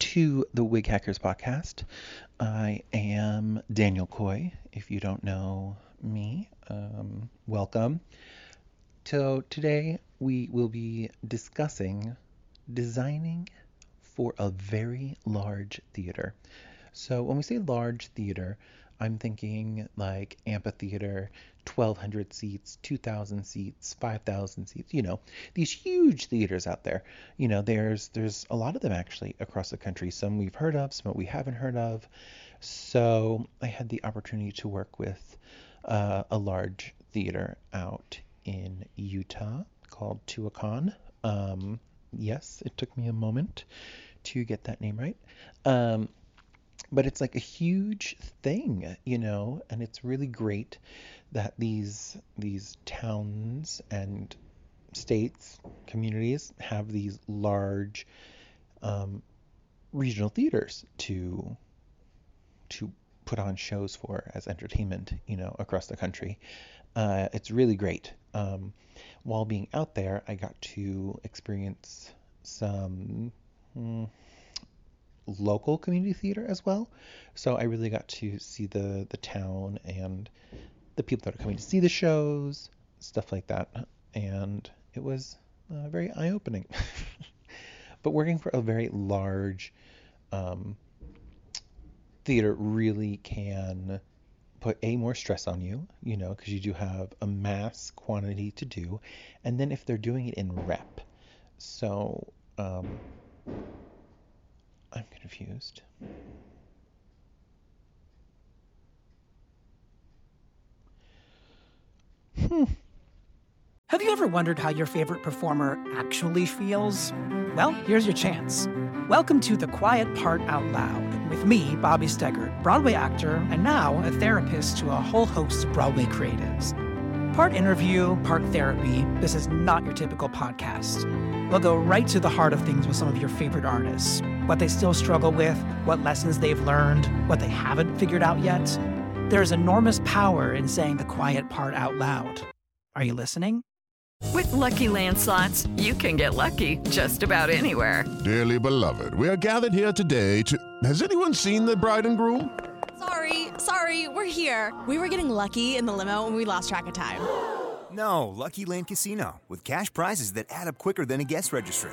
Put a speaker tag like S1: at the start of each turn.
S1: to the Wig Hackers podcast. I am Daniel Coy. If you don't know me, um, welcome. So today we will be discussing designing for a very large theater. So when we say large theater, I'm thinking like amphitheater, 1,200 seats, 2,000 seats, 5,000 seats. You know, these huge theaters out there. You know, there's there's a lot of them actually across the country. Some we've heard of, some we haven't heard of. So I had the opportunity to work with uh, a large theater out in Utah called Tuacahn. Um, yes, it took me a moment to get that name right. Um, but it's like a huge thing, you know, and it's really great that these these towns and states, communities have these large um, regional theaters to to put on shows for as entertainment, you know, across the country. Uh, it's really great. Um, while being out there, I got to experience some. mm, local community theater as well. So I really got to see the the town and the people that are coming to see the shows, stuff like that, and it was uh, very eye opening. but working for a very large um, theater really can put a more stress on you, you know, because you do have a mass quantity to do, and then if they're doing it in rep, so um, I'm confused. Hmm.
S2: Have you ever wondered how your favorite performer actually feels? Well, here's your chance. Welcome to The Quiet Part Out Loud with me, Bobby Steggert, Broadway actor and now a therapist to a whole host of Broadway creatives. Part interview, part therapy, this is not your typical podcast. We'll go right to the heart of things with some of your favorite artists what they still struggle with, what lessons they've learned, what they haven't figured out yet. There's enormous power in saying the quiet part out loud. Are you listening?
S3: With Lucky Land slots, you can get lucky just about anywhere.
S4: Dearly beloved, we are gathered here today to. Has anyone seen the bride and groom?
S5: Sorry, sorry, we're here. We were getting lucky in the limo and we lost track of time.
S6: No, Lucky Land Casino, with cash prizes that add up quicker than a guest registry.